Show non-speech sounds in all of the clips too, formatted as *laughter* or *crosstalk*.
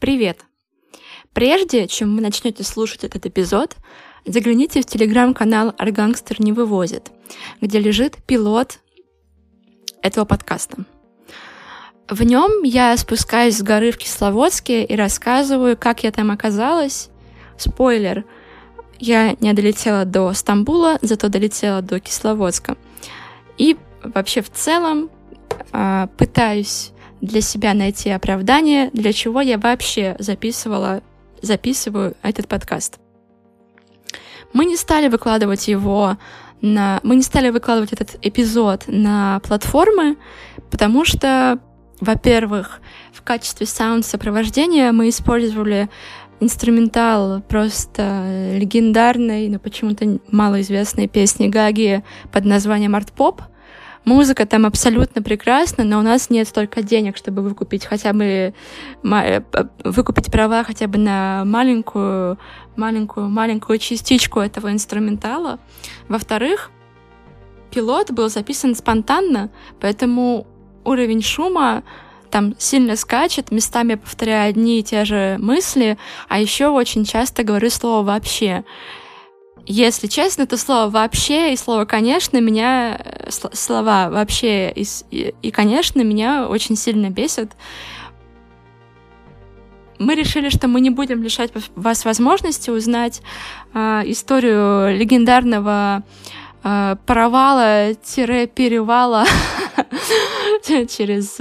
Привет! Прежде чем вы начнете слушать этот эпизод, загляните в телеграм-канал «Аргангстер не вывозит», где лежит пилот этого подкаста. В нем я спускаюсь с горы в Кисловодске и рассказываю, как я там оказалась. Спойлер, я не долетела до Стамбула, зато долетела до Кисловодска. И вообще в целом а, пытаюсь для себя найти оправдание, для чего я вообще записывала, записываю этот подкаст. Мы не стали выкладывать его на... Мы не стали выкладывать этот эпизод на платформы, потому что, во-первых, в качестве саунд-сопровождения мы использовали инструментал просто легендарной, но почему-то малоизвестной песни Гаги под названием «Арт-поп», Музыка там абсолютно прекрасна, но у нас нет столько денег, чтобы выкупить хотя бы э, выкупить права хотя бы на маленькую, маленькую, маленькую частичку этого инструментала. Во-вторых, пилот был записан спонтанно, поэтому уровень шума там сильно скачет, местами повторяя одни и те же мысли, а еще очень часто говорю слово «вообще». Если честно, то слово «вообще» и слово «конечно» меня... Э, слова «вообще» и, и «конечно» меня очень сильно бесят. Мы решили, что мы не будем лишать вас возможности узнать э, историю легендарного *laughs* э, провала-перевала через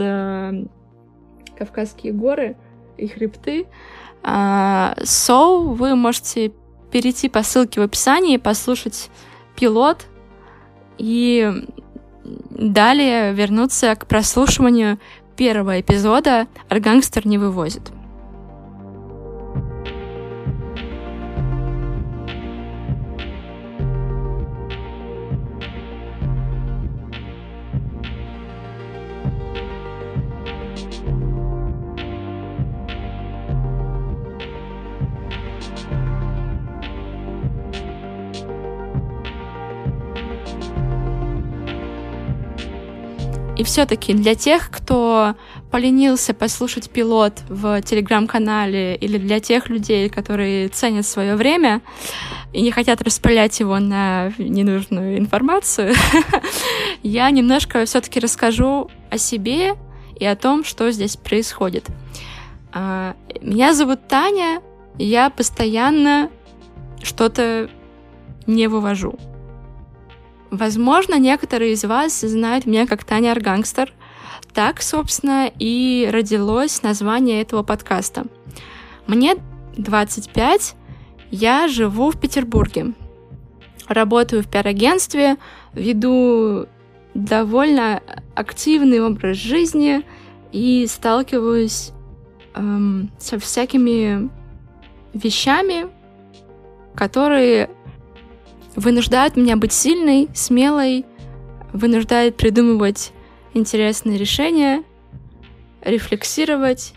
Кавказские горы и хребты. So вы можете перейти по ссылке в описании, послушать пилот и далее вернуться к прослушиванию первого эпизода «Аргангстер не вывозит». Все-таки для тех, кто поленился послушать пилот в телеграм-канале, или для тех людей, которые ценят свое время и не хотят распылять его на ненужную информацию, *laughs* я немножко все-таки расскажу о себе и о том, что здесь происходит. А, меня зовут Таня, я постоянно что-то не вывожу. Возможно, некоторые из вас знают меня как Таня Аргангстер. Так, собственно, и родилось название этого подкаста. Мне 25, я живу в Петербурге. Работаю в пиар-агентстве, веду довольно активный образ жизни и сталкиваюсь эм, со всякими вещами, которые вынуждают меня быть сильной, смелой, вынуждает придумывать интересные решения, рефлексировать.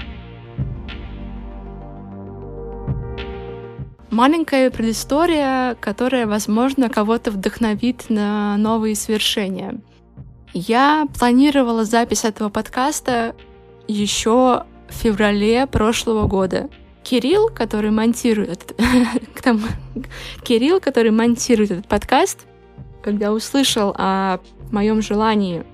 Маленькая предыстория, которая, возможно, кого-то вдохновит на новые свершения. Я планировала запись этого подкаста еще в феврале прошлого года. Кирилл, который монтирует там, *laughs* Кирилл, который монтирует этот подкаст, когда услышал о моем желании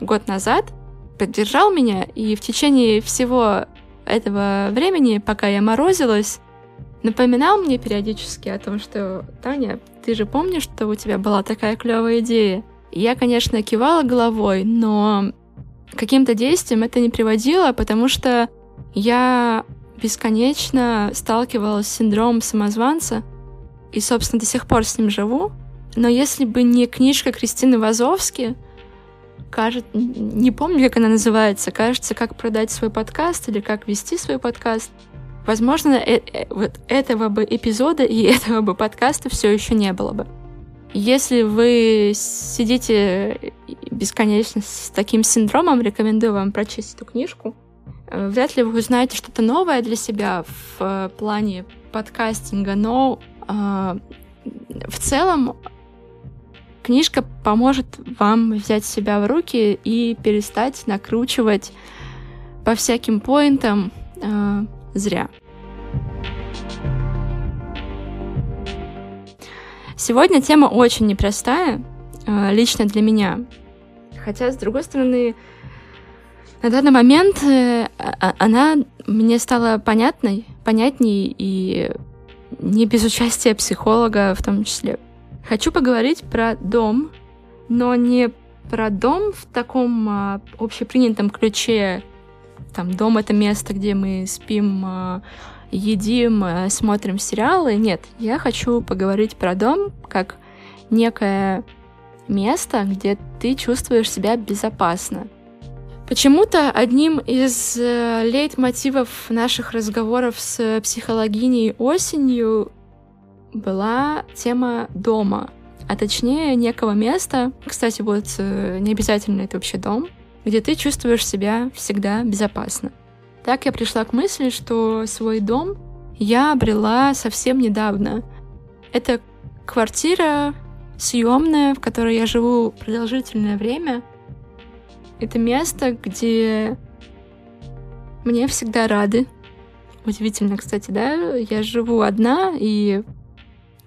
год назад, поддержал меня, и в течение всего этого времени, пока я морозилась, напоминал мне периодически о том, что Таня, ты же помнишь, что у тебя была такая клевая идея? Я, конечно, кивала головой, но каким-то действием это не приводило, потому что я бесконечно сталкивалась с синдромом самозванца и, собственно, до сих пор с ним живу. Но если бы не книжка Кристины Вазовски, кажется, не помню, как она называется, кажется, как продать свой подкаст или как вести свой подкаст. Возможно, э -э вот этого бы эпизода и *laughs* этого бы подкаста все еще не было бы. Если вы сидите бесконечно с таким синдромом, рекомендую вам прочесть эту книжку. Э, вряд ли вы узнаете что-то новое для себя в э, плане подкастинга, но э, в целом книжка поможет вам взять себя в руки и перестать накручивать по всяким поинтам зря. Сегодня тема очень непростая, э, лично для меня. Хотя, с другой стороны, на данный момент э, а, а, она мне стала понятной, понятней и не без участия психолога в том числе. Хочу поговорить про дом, но не про дом в таком а, общепринятом ключе. Там дом это место, где мы спим, а, едим, а, смотрим сериалы. Нет, я хочу поговорить про дом как некое место, где ты чувствуешь себя безопасно. Почему-то одним из э, лейтмотивов наших разговоров с психологиней осенью была тема дома, а точнее некого места, кстати, вот э, не обязательно это вообще дом, где ты чувствуешь себя всегда безопасно. Так я пришла к мысли, что свой дом я обрела совсем недавно. Это квартира съемная, в которой я живу продолжительное время. Это место, где мне всегда рады. Удивительно, кстати, да? Я живу одна, и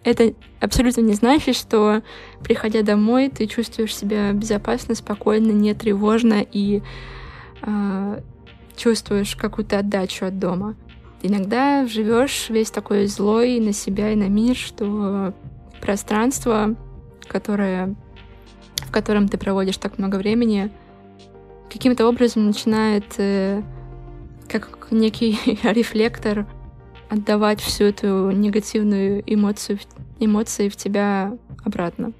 это абсолютно не значит, что, приходя домой, ты чувствуешь себя безопасно, спокойно, не тревожно и э, чувствуешь какую-то отдачу от дома. Иногда живешь весь такой злой на себя и на мир, что пространство, которое, в котором ты проводишь так много времени, каким-то образом начинает э, как некий *laughs* рефлектор отдавать всю эту негативную эмоцию, эмоции в тебя обратно.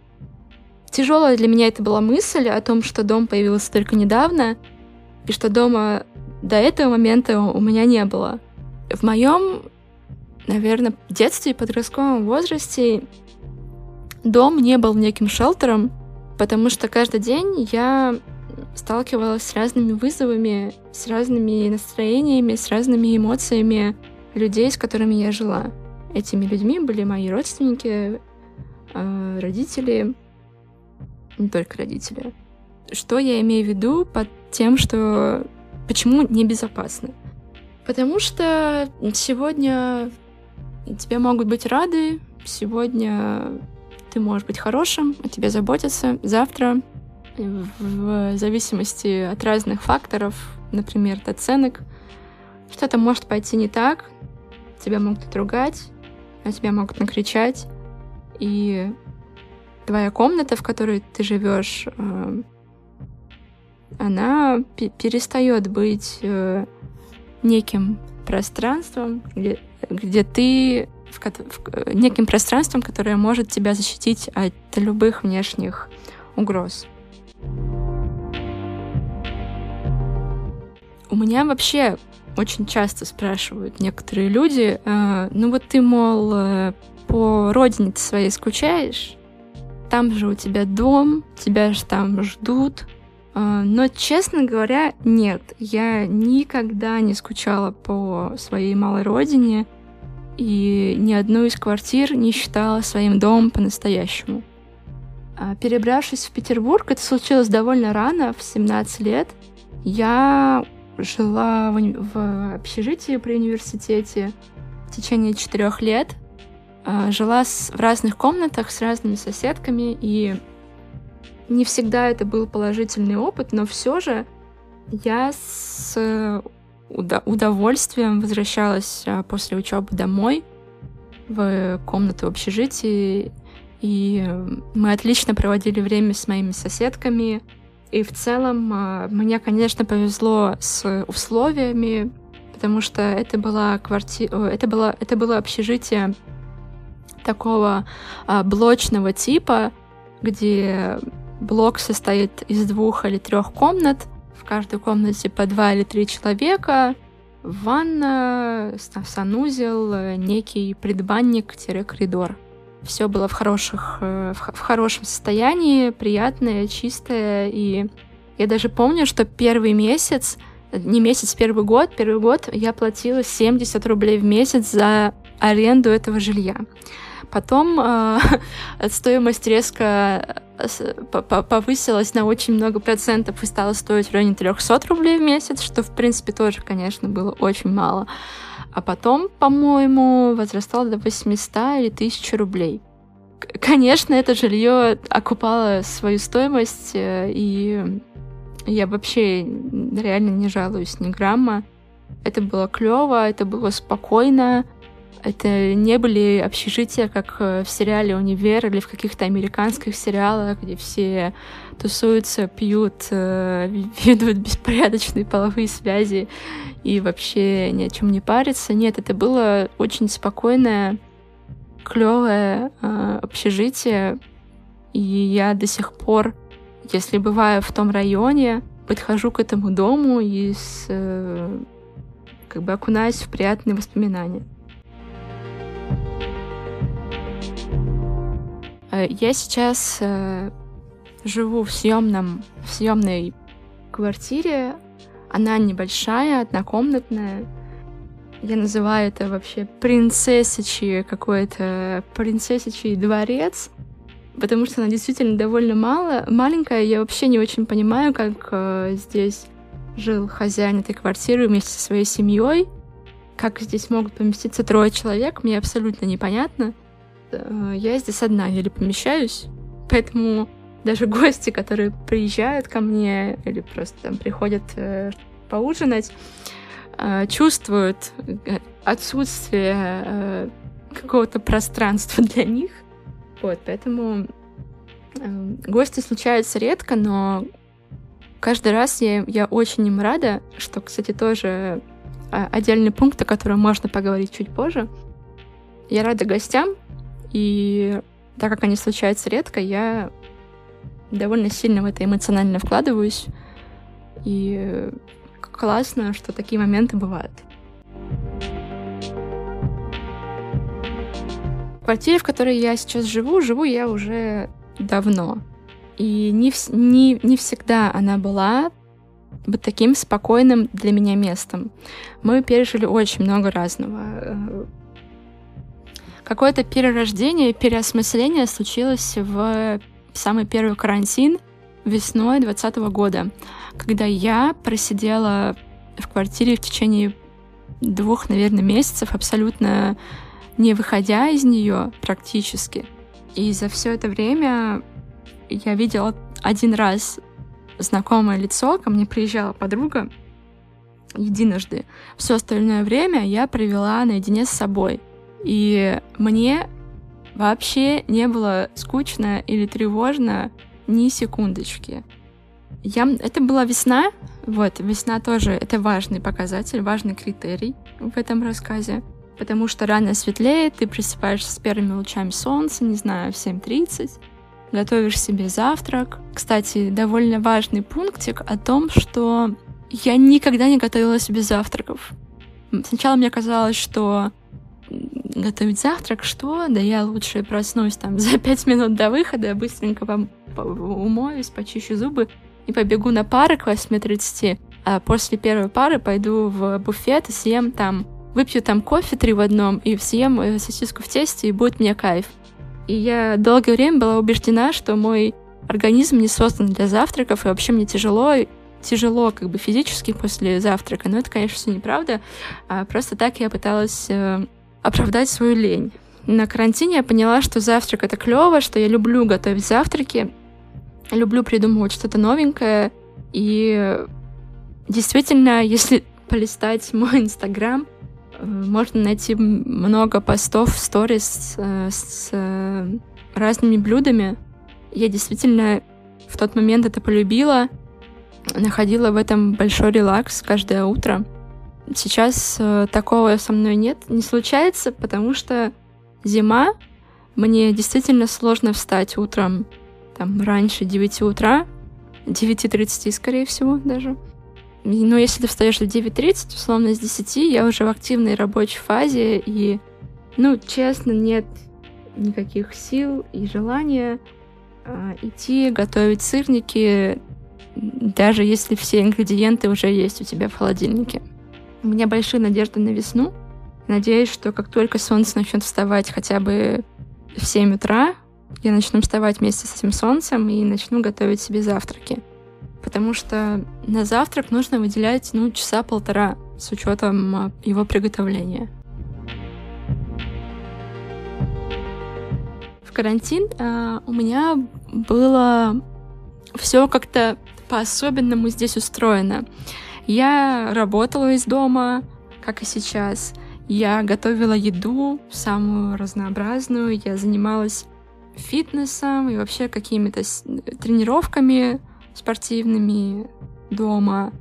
Тяжелая для меня это была мысль о том, что дом появился только недавно, и что дома до этого момента у меня не было. В моем, наверное, детстве и подростковом возрасте дом не был неким шелтером, потому что каждый день я сталкивалась с разными вызовами, с разными настроениями, с разными эмоциями, людей, с которыми я жила. Этими людьми были мои родственники, э, родители, не только родители. Что я имею в виду под тем, что почему небезопасно? Потому что сегодня тебе могут быть рады, сегодня ты можешь быть хорошим, о тебе заботятся. Завтра, в зависимости от разных факторов, например, от оценок, что-то может пойти не так, тебя могут отругать, на тебя могут накричать, и твоя комната, в которой ты живешь, э, она перестает быть э, неким пространством, где, где ты в, в, неким пространством, которое может тебя защитить от любых внешних угроз. У меня вообще очень часто спрашивают некоторые люди, э, ну вот ты, мол, э, по родине своей скучаешь, там же у тебя дом, тебя же там ждут. Э, но, честно говоря, нет, я никогда не скучала по своей малой родине и ни одну из квартир не считала своим домом по-настоящему. А, перебравшись в Петербург, это случилось довольно рано, в 17 лет, я жила в, в общежитии при университете в течение четырех лет. А, жила с, в разных комнатах с разными соседками, и не всегда это был положительный опыт, но все же я с удовольствием возвращалась а, после учебы домой в комнату в общежитии, и мы отлично проводили время с моими соседками, и в целом а, мне, конечно, повезло с условиями, потому что это была квартира, это было, это было общежитие такого а, блочного типа, где блок состоит из двух или трех комнат. В каждой комнате по два или три человека. Ванна, санузел, некий предбанник-коридор все было в, хороших, э, в хорошем состоянии, приятное, чистое. И я даже помню, что первый месяц, не месяц, первый год, первый год я платила 70 рублей в месяц за аренду этого жилья. Потом э, *laughs* стоимость резко э, повысилась на очень много процентов и стала стоить в районе 300 рублей в месяц, что, в принципе, тоже, конечно, было очень мало. А потом, по-моему, возрастало до 800 или 1000 рублей. Конечно, это жилье окупало свою стоимость, э, и я вообще реально не жалуюсь ни грамма. Это было клево, это было спокойно, это не были общежития, как э, в сериале «Универ» или в каких-то американских сериалах, где все тусуются, пьют, э, *laughs* ведут беспорядочные половые связи и вообще ни о чем не парятся. Нет, это было очень спокойное, клевое э, общежитие, и я до сих пор, если бываю в том районе, подхожу к этому дому и с, как бы окунаюсь в приятные воспоминания. Э, я сейчас э, живу в съемном, в съемной квартире. Она небольшая, однокомнатная. Я называю это вообще принцессичий какой-то принцессичий дворец, потому что она действительно довольно мало, маленькая. Я вообще не очень понимаю, как э, здесь жил хозяин этой квартиры вместе со своей семьей. Как здесь могут поместиться трое человек, мне абсолютно непонятно. Э, я здесь одна, еле помещаюсь, поэтому даже гости, которые приезжают ко мне или просто там приходят э, поужинать, э, чувствуют отсутствие какого-то пространства *laughs* для них. Вот, поэтому гости случаются редко, но каждый раз я, я очень им рада, что, кстати, тоже отдельный пункт, о котором можно поговорить чуть позже. Я рада гостям, и так как они случаются редко, я довольно сильно в это эмоционально вкладываюсь. И классно, что такие моменты бывают. В квартире, в которой я сейчас живу, живу я уже давно. И не, в, не, не всегда она была вот таким спокойным для меня местом. Мы пережили очень много разного Какое-то перерождение, переосмысление случилось в самый первый карантин весной 2020 года, когда я просидела в квартире в течение двух, наверное, месяцев, абсолютно не выходя из нее практически. И за все это время я видела один раз знакомое лицо, ко мне приезжала подруга единожды. Все остальное время я провела наедине с собой — и мне вообще не было скучно или тревожно ни секундочки. Я... Это была весна, вот, весна тоже, это важный показатель, важный критерий в этом рассказе, потому что рано светлеет, ты просыпаешься с первыми лучами солнца, не знаю, в 7.30, готовишь себе завтрак. Кстати, довольно важный пунктик о том, что я никогда не готовила себе завтраков. Сначала мне казалось, что готовить завтрак, что? Да я лучше проснусь там за пять минут до выхода, быстренько вам умоюсь, почищу зубы и побегу на пары к 8.30, а после первой пары пойду в буфет и съем там, выпью там кофе три в одном и съем э, сосиску в тесте, и будет мне кайф. И я долгое время была убеждена, что мой организм не создан для завтраков, и вообще мне тяжело, тяжело как бы физически после завтрака. Но это, конечно, все неправда. А просто так я пыталась э, оправдать свою лень. На карантине я поняла, что завтрак это клево, что я люблю готовить завтраки, люблю придумывать что-то новенькое. И действительно, если полистать мой инстаграм, э, можно найти много постов сторис с, с э, разными блюдами. Я действительно в тот момент это полюбила, находила в этом большой релакс каждое утро. Сейчас э, такого со мной нет, не случается, потому что зима, мне действительно сложно встать утром там раньше 9 утра, 9.30, скорее всего, даже. Но если ты встаешь в 9.30, условно, с 10, я уже в активной рабочей фазе, и, ну, честно, нет никаких сил и желания э, идти готовить сырники, даже если все ингредиенты уже есть у тебя в холодильнике. У меня большие надежды на весну. Надеюсь, что как только солнце начнет вставать хотя бы в 7 утра я начну вставать вместе с этим солнцем и начну готовить себе завтраки. Потому что на завтрак нужно выделять, ну, часа полтора с учетом а, его приготовления. В карантин а, у меня было все как-то по-особенному здесь устроено. Я работала из дома, как и сейчас. Я готовила еду самую разнообразную, я занималась фитнесом и вообще какими-то тренировками спортивными дома,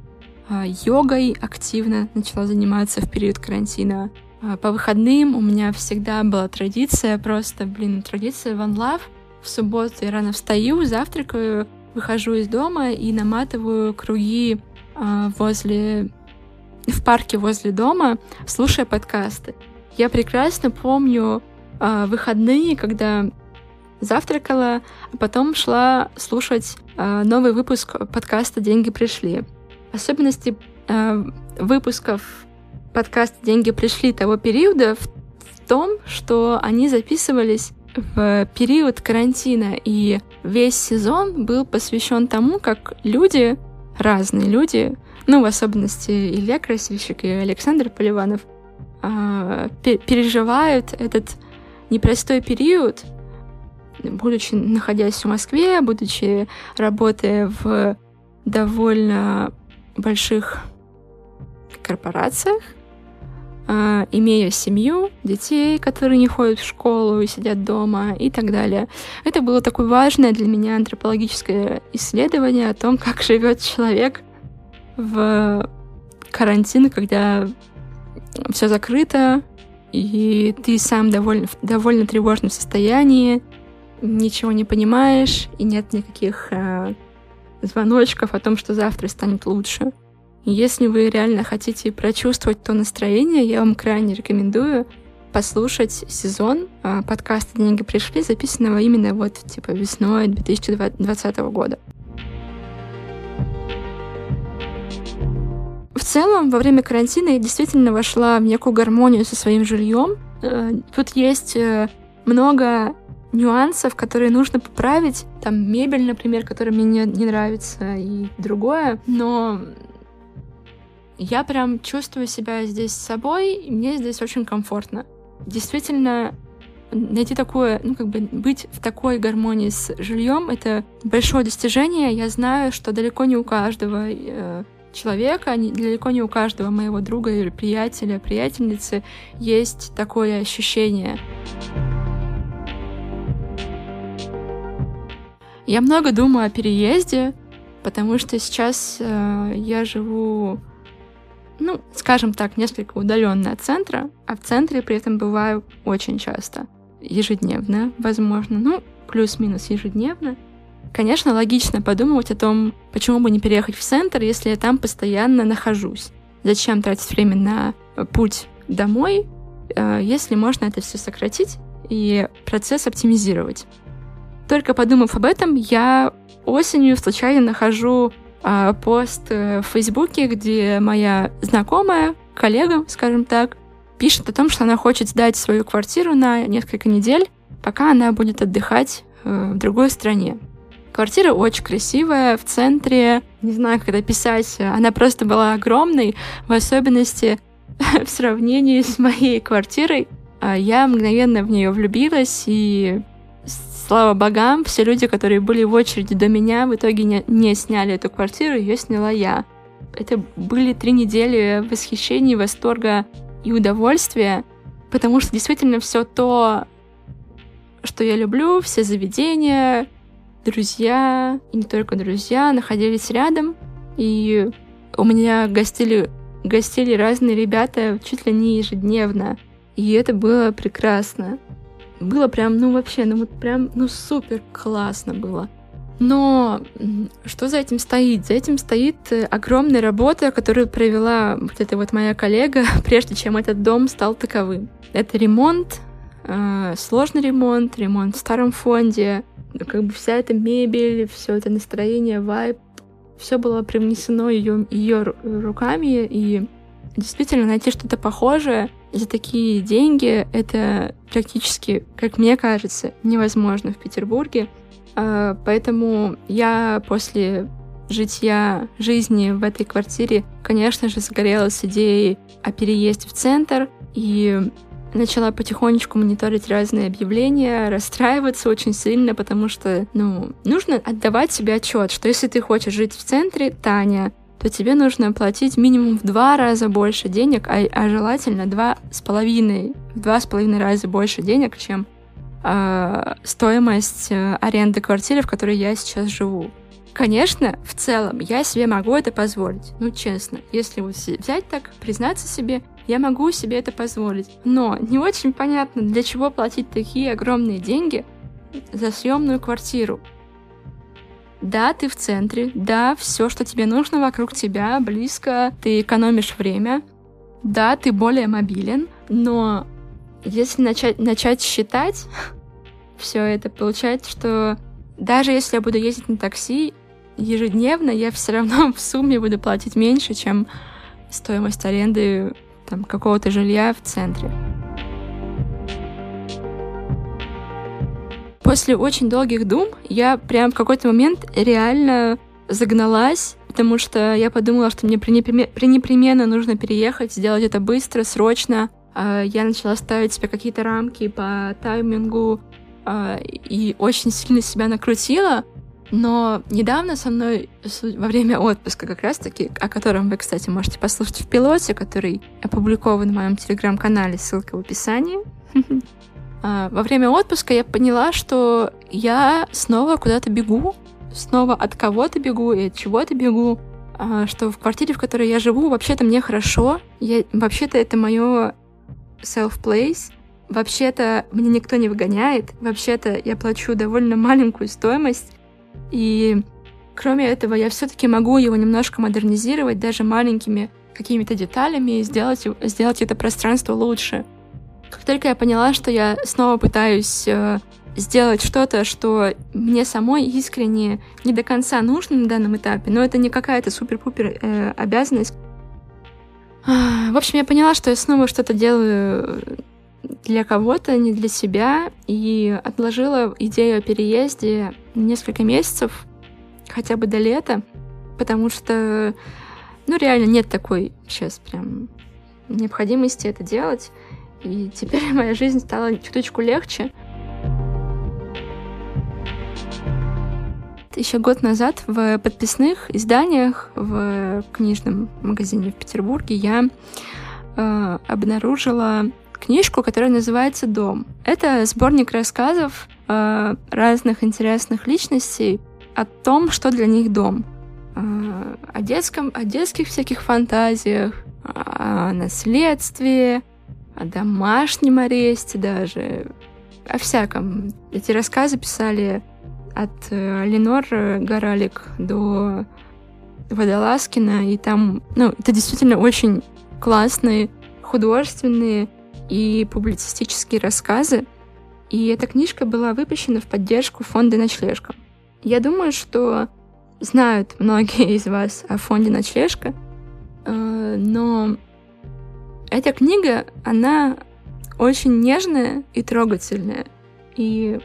а, йогой активно начала заниматься в период карантина. А, по выходным у меня всегда была традиция, просто, блин, традиция One Love. В субботу я рано встаю, завтракаю, выхожу из дома и наматываю круги возле в парке возле дома, слушая подкасты. Я прекрасно помню э, выходные, когда завтракала, а потом шла слушать э, новый выпуск подкаста «Деньги пришли». Особенности э, выпусков подкаста «Деньги пришли» того периода в, в том, что они записывались в период карантина, и весь сезон был посвящен тому, как люди, разные люди, ну, в особенности Илья Красильщик и Александр Поливанов, а, переживают этот непростой период, будучи находясь в Москве, будучи работая в довольно больших корпорациях, а, имея семью, детей, которые не ходят в школу и сидят дома и так далее. Это было такое важное для меня антропологическое исследование о том, как живет человек в карантин, когда все закрыто, и ты сам довольно, в довольно тревожном состоянии, ничего не понимаешь, и нет никаких э, звоночков о том, что завтра станет лучше. Если вы реально хотите прочувствовать то настроение, я вам крайне рекомендую послушать сезон э, подкаста «Деньги пришли», записанного именно вот типа весной 2020 года. В целом, во время карантина я действительно вошла в некую гармонию со своим жильем. Э, тут есть э, много нюансов, которые нужно поправить. Там мебель, например, которая мне не, не нравится, и другое. Но я прям чувствую себя здесь с собой, и мне здесь очень комфортно. Действительно, найти такое, ну, как бы быть в такой гармонии с жильем, это большое достижение. Я знаю, что далеко не у каждого э, человека, далеко не у каждого моего друга или приятеля, приятельницы есть такое ощущение. Я много думаю о переезде, потому что сейчас э, я живу, ну, скажем так, несколько удаленно от центра, а в центре при этом бываю очень часто, ежедневно, возможно, ну, плюс-минус ежедневно. Конечно, логично подумать о том, почему бы не переехать в центр, если я там постоянно нахожусь. Зачем тратить время на путь домой, э, если можно это все сократить и процесс оптимизировать. Только подумав об этом, я осенью случайно нахожу пост в Фейсбуке, где моя знакомая, коллега, скажем так, пишет о том, что она хочет сдать свою квартиру на несколько недель, пока она будет отдыхать э, в другой стране. Квартира очень красивая, в центре, не знаю, как это писать, она просто была огромной, в особенности *laughs* в сравнении с моей квартирой. А я мгновенно в нее влюбилась, и слава богам, все люди, которые были в очереди до меня, в итоге не, не сняли эту квартиру, ее сняла я. Это были три недели восхищения, восторга и удовольствия, потому что действительно все то, что я люблю, все заведения, друзья, и не только друзья, находились рядом, и у меня гостили, гостили разные ребята чуть ли не ежедневно, и это было прекрасно. Было прям, ну вообще, ну вот прям, ну супер классно было. Но что за этим стоит? За этим стоит э, огромная работа, которую провела вот эта вот моя коллега, *laughs* прежде чем этот дом стал таковым. Это ремонт, э, сложный ремонт, ремонт в старом фонде, как бы вся эта мебель, все это настроение, вайб, все было привнесено ее, ее руками, и действительно найти что-то похожее за такие деньги это практически, как мне кажется, невозможно в Петербурге. А, поэтому я после житья жизни в этой квартире, конечно же, загорелась идеей о переезде в центр и начала потихонечку мониторить разные объявления, расстраиваться очень сильно, потому что, ну, нужно отдавать себе отчет, что если ты хочешь жить в центре, Таня, то тебе нужно платить минимум в два раза больше денег, а, а желательно два с половиной, в два с половиной раза больше денег, чем э, стоимость аренды квартиры, в которой я сейчас живу. Конечно, в целом я себе могу это позволить. Ну, честно, если вот взять так, признаться себе, я могу себе это позволить. Но не очень понятно, для чего платить такие огромные деньги за съемную квартиру. Да, ты в центре, да, все, что тебе нужно вокруг тебя, близко, ты экономишь время, да, ты более мобилен, но если начать, начать считать *laughs* все это, получается, что даже если я буду ездить на такси ежедневно, я все равно *laughs* в сумме буду платить меньше, чем стоимость аренды там, какого-то жилья в центре. После очень долгих дум я прям в какой-то момент реально загналась, потому что я подумала, что мне пренепременно нужно переехать, сделать это быстро, срочно. А, я начала ставить себе какие-то рамки по таймингу а, и очень сильно себя накрутила. Но недавно со мной во время отпуска как раз-таки, о котором вы, кстати, можете послушать в пилоте, который опубликован в моем телеграм-канале, ссылка в описании, *laughs* во время отпуска я поняла, что я снова куда-то бегу, снова от кого-то бегу и от чего-то бегу, а, что в квартире, в которой я живу, вообще-то мне хорошо, я, вообще-то это мое self-place, вообще-то мне никто не выгоняет, вообще-то я плачу довольно маленькую стоимость, и кроме этого я все-таки могу его немножко модернизировать даже маленькими какими-то деталями и сделать, сделать это пространство лучше. Как только я поняла, что я снова пытаюсь э, сделать что-то, что мне самой искренне не до конца нужно на данном этапе, но это не какая-то супер-пупер э, обязанность. В общем, я поняла, что я снова что-то делаю для кого-то, не для себя, и отложила идею о переезде несколько месяцев, хотя бы до лета, потому что, ну, реально нет такой сейчас прям необходимости это делать. И теперь *laughs* моя жизнь стала чуточку легче. Еще год назад в подписных изданиях в книжном магазине в Петербурге я э, обнаружила книжку, которая называется «Дом». Это сборник рассказов э, разных интересных личностей о том, что для них дом. Э, о, детском, о детских всяких фантазиях, о наследстве, о домашнем аресте даже, о всяком. Эти рассказы писали от э, Ленор Горалик до Водолазкина, и там, ну, это действительно очень классные художественные и публицистические рассказы. И эта книжка была выпущена в поддержку фонда «Ночлежка». Я думаю, что знают многие из вас о фонде «Ночлежка», э, но эта книга, она очень нежная и трогательная. И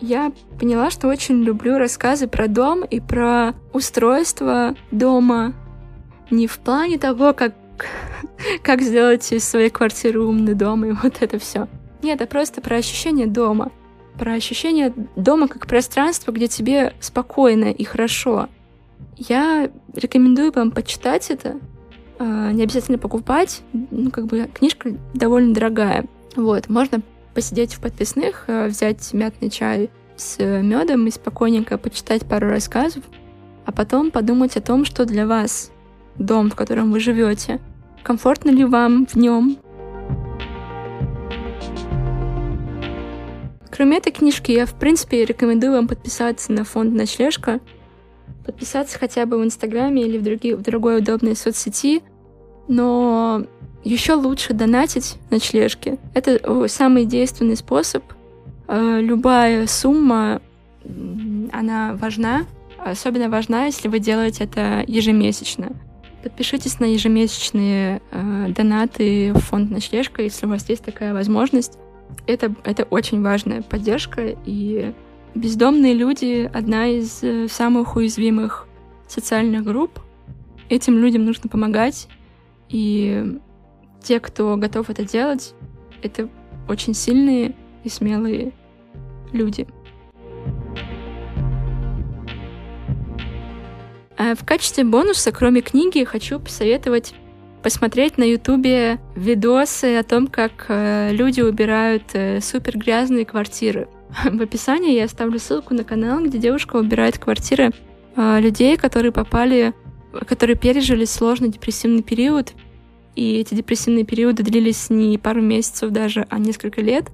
я поняла, что очень люблю рассказы про дом и про устройство дома. Не в плане того, как, *laughs* как сделать из своей квартиры умный дом и *laughs* вот это все. Нет, это просто про ощущение дома. Про ощущение дома как пространство, где тебе спокойно и хорошо. Я рекомендую вам почитать это, а, не обязательно покупать. Ну, как бы книжка довольно дорогая. Вот, можно посидеть в подписных, а, взять мятный чай с медом и спокойненько почитать пару рассказов, а потом подумать о том, что для вас дом, в котором вы живете, комфортно ли вам в нем. Кроме этой книжки, я, в принципе, рекомендую вам подписаться на фонд «Ночлежка», подписаться хотя бы в Инстаграме или в, другие, в другой удобной соцсети, но еще лучше донатить ночлежки. Это самый действенный способ. Э, любая сумма, она важна, особенно важна, если вы делаете это ежемесячно. Подпишитесь на ежемесячные э, донаты в фонд «Ночлежка», если у вас есть такая возможность. Это, это очень важная поддержка, и бездомные люди — одна из э, самых уязвимых социальных групп. Этим людям нужно помогать, и те, кто готов это делать, это очень сильные и смелые люди. А в качестве бонуса, кроме книги, хочу посоветовать посмотреть на Ютубе видосы о том, как э, люди убирают э, супер грязные квартиры. *laughs* В описании я оставлю ссылку на канал, где девушка убирает квартиры э, людей, которые попали, которые пережили сложный депрессивный период. И эти депрессивные периоды длились не пару месяцев даже, а несколько лет.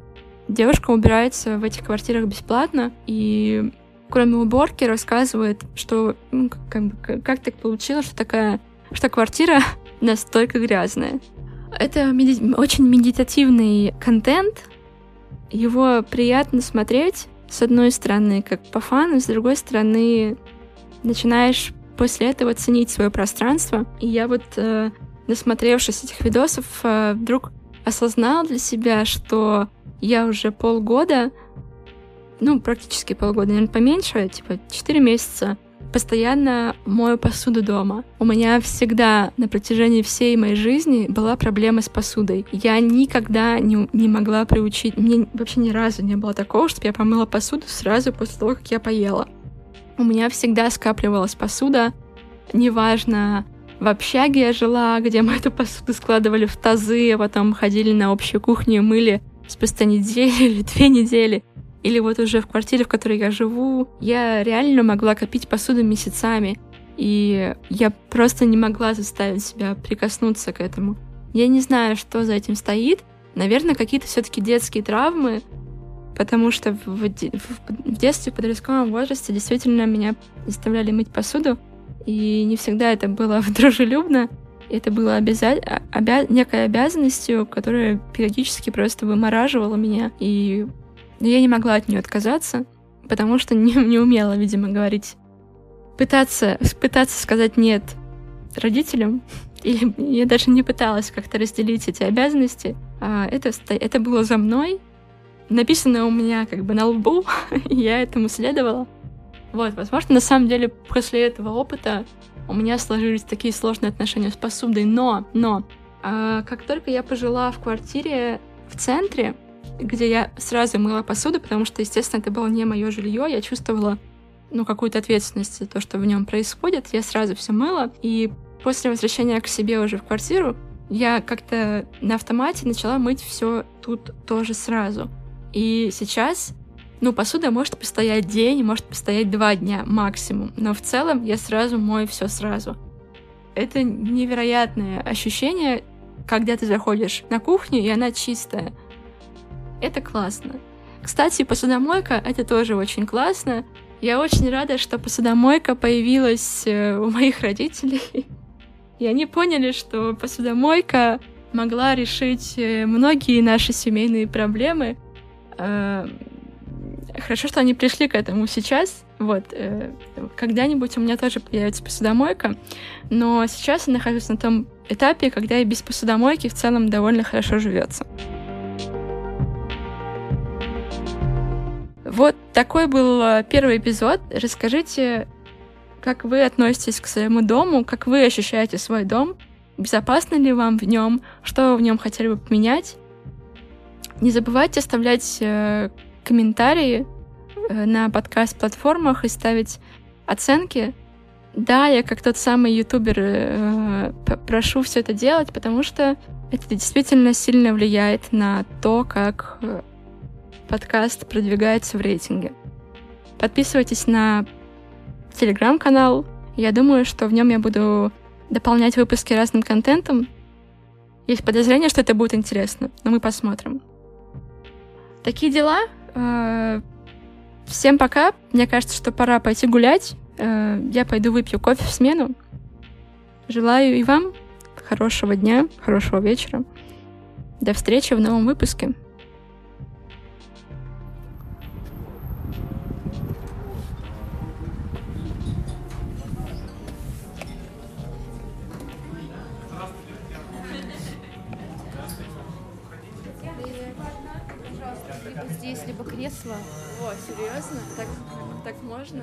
Девушка убирается в этих квартирах бесплатно, и кроме уборки рассказывает, что ну, как, как, как так получилось, что такая, что квартира *laughs* настолько грязная. Это меди- очень медитативный контент, его приятно смотреть, с одной стороны, как по фану, с другой стороны, начинаешь после этого ценить свое пространство. И я вот, э, насмотревшись этих видосов, э, вдруг осознала для себя, что я уже полгода, ну, практически полгода, наверное, поменьше, типа 4 месяца, постоянно мою посуду дома. У меня всегда на протяжении всей моей жизни была проблема с посудой. Я никогда не, не могла приучить... Мне вообще ни разу не было такого, чтобы я помыла посуду сразу после того, как я поела. У меня всегда скапливалась посуда, неважно, в общаге я жила, где мы эту посуду складывали в тазы, а потом ходили на общую кухню и мыли спустя неделю *laughs* или две недели. Или вот уже в квартире, в которой я живу, я реально могла копить посуду месяцами. И я просто не могла заставить себя прикоснуться к этому. Я не знаю, что за этим стоит. Наверное, какие-то все-таки детские травмы, потому что в, в, в детстве, в подростковом возрасте действительно меня заставляли мыть посуду, и не всегда это было *laughs* дружелюбно. Это было обяза... обя... некой обязанностью, которая периодически просто вымораживала меня, и я не могла от нее отказаться, потому что не, не умела, видимо, говорить. Пытаться, пытаться сказать «нет» родителям, *laughs* или я даже не пыталась как-то разделить эти обязанности. А это, это было за мной, написано у меня как бы на лбу, *laughs* и я этому следовала. Вот, возможно, на самом деле после этого опыта у меня сложились такие сложные отношения с посудой, но, но, а, как только я пожила в квартире в центре, где я сразу мыла посуду, потому что, естественно, это было не мое жилье, я чувствовала ну, какую-то ответственность за то, что в нем происходит. Я сразу все мыла, и после возвращения к себе уже в квартиру я как-то на автомате начала мыть все тут тоже сразу. И сейчас, ну, посуда может постоять день, может постоять два дня максимум, но в целом я сразу мою все сразу. Это невероятное ощущение, когда ты заходишь на кухню, и она чистая. Это классно. Кстати, посудомойка — это тоже очень классно. Я очень рада, что посудомойка появилась э, у моих родителей. И они поняли, что посудомойка могла решить э, многие наши семейные проблемы. Э, хорошо, что они пришли к этому сейчас. Вот, когда-нибудь у меня тоже появится посудомойка, но сейчас я нахожусь на том этапе, когда и без посудомойки в целом довольно хорошо живется. Вот такой был э, первый эпизод. Расскажите, как вы относитесь к своему дому, как вы ощущаете свой дом, безопасно ли вам в нем, что вы в нем хотели бы поменять. Не забывайте оставлять э, комментарии э, на подкаст-платформах и ставить оценки. Да, я как тот самый ютубер э, прошу все это делать, потому что это действительно сильно влияет на то, как э, подкаст продвигается в рейтинге. Подписывайтесь на телеграм-канал. Я думаю, что в нем я буду дополнять выпуски разным контентом. Есть подозрение, что это будет интересно, но мы посмотрим. Такие дела. Э, всем пока. Мне кажется, что пора пойти гулять. Э, я пойду выпью кофе в смену. Желаю и вам хорошего дня, хорошего вечера. До встречи в новом выпуске. Кресло. О, серьезно? Так, так можно?